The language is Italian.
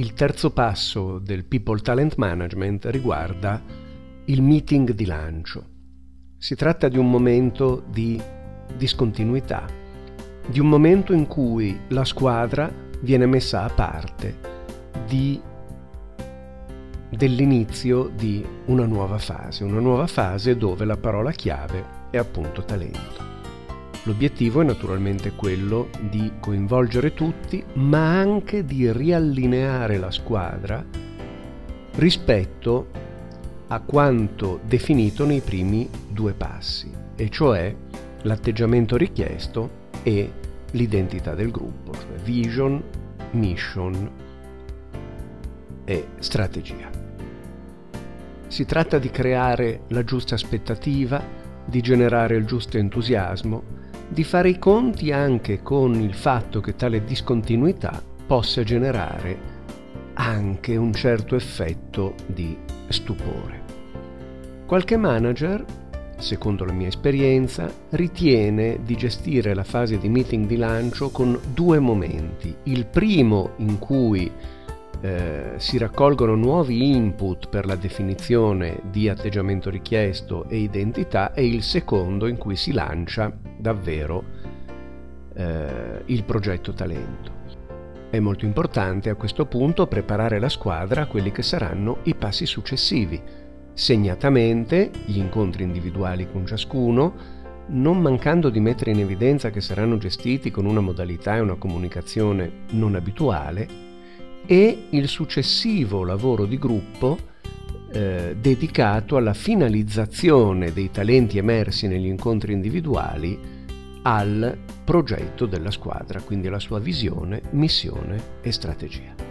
il terzo passo del People Talent Management riguarda il meeting di lancio. Si tratta di un momento di discontinuità, di un momento in cui la squadra viene messa a parte di, dell'inizio di una nuova fase, una nuova fase dove la parola chiave è appunto talento. L'obiettivo è naturalmente quello di coinvolgere tutti, ma anche di riallineare la squadra rispetto a quanto definito nei primi due passi, e cioè l'atteggiamento richiesto e l'identità del gruppo, cioè vision, mission e strategia. Si tratta di creare la giusta aspettativa, di generare il giusto entusiasmo, di fare i conti anche con il fatto che tale discontinuità possa generare anche un certo effetto di stupore. Qualche manager, secondo la mia esperienza, ritiene di gestire la fase di meeting di lancio con due momenti. Il primo in cui eh, si raccolgono nuovi input per la definizione di atteggiamento richiesto e identità e il secondo in cui si lancia davvero eh, il progetto talento. È molto importante a questo punto preparare la squadra a quelli che saranno i passi successivi, segnatamente gli incontri individuali con ciascuno, non mancando di mettere in evidenza che saranno gestiti con una modalità e una comunicazione non abituale e il successivo lavoro di gruppo eh, dedicato alla finalizzazione dei talenti emersi negli incontri individuali al progetto della squadra, quindi alla sua visione, missione e strategia.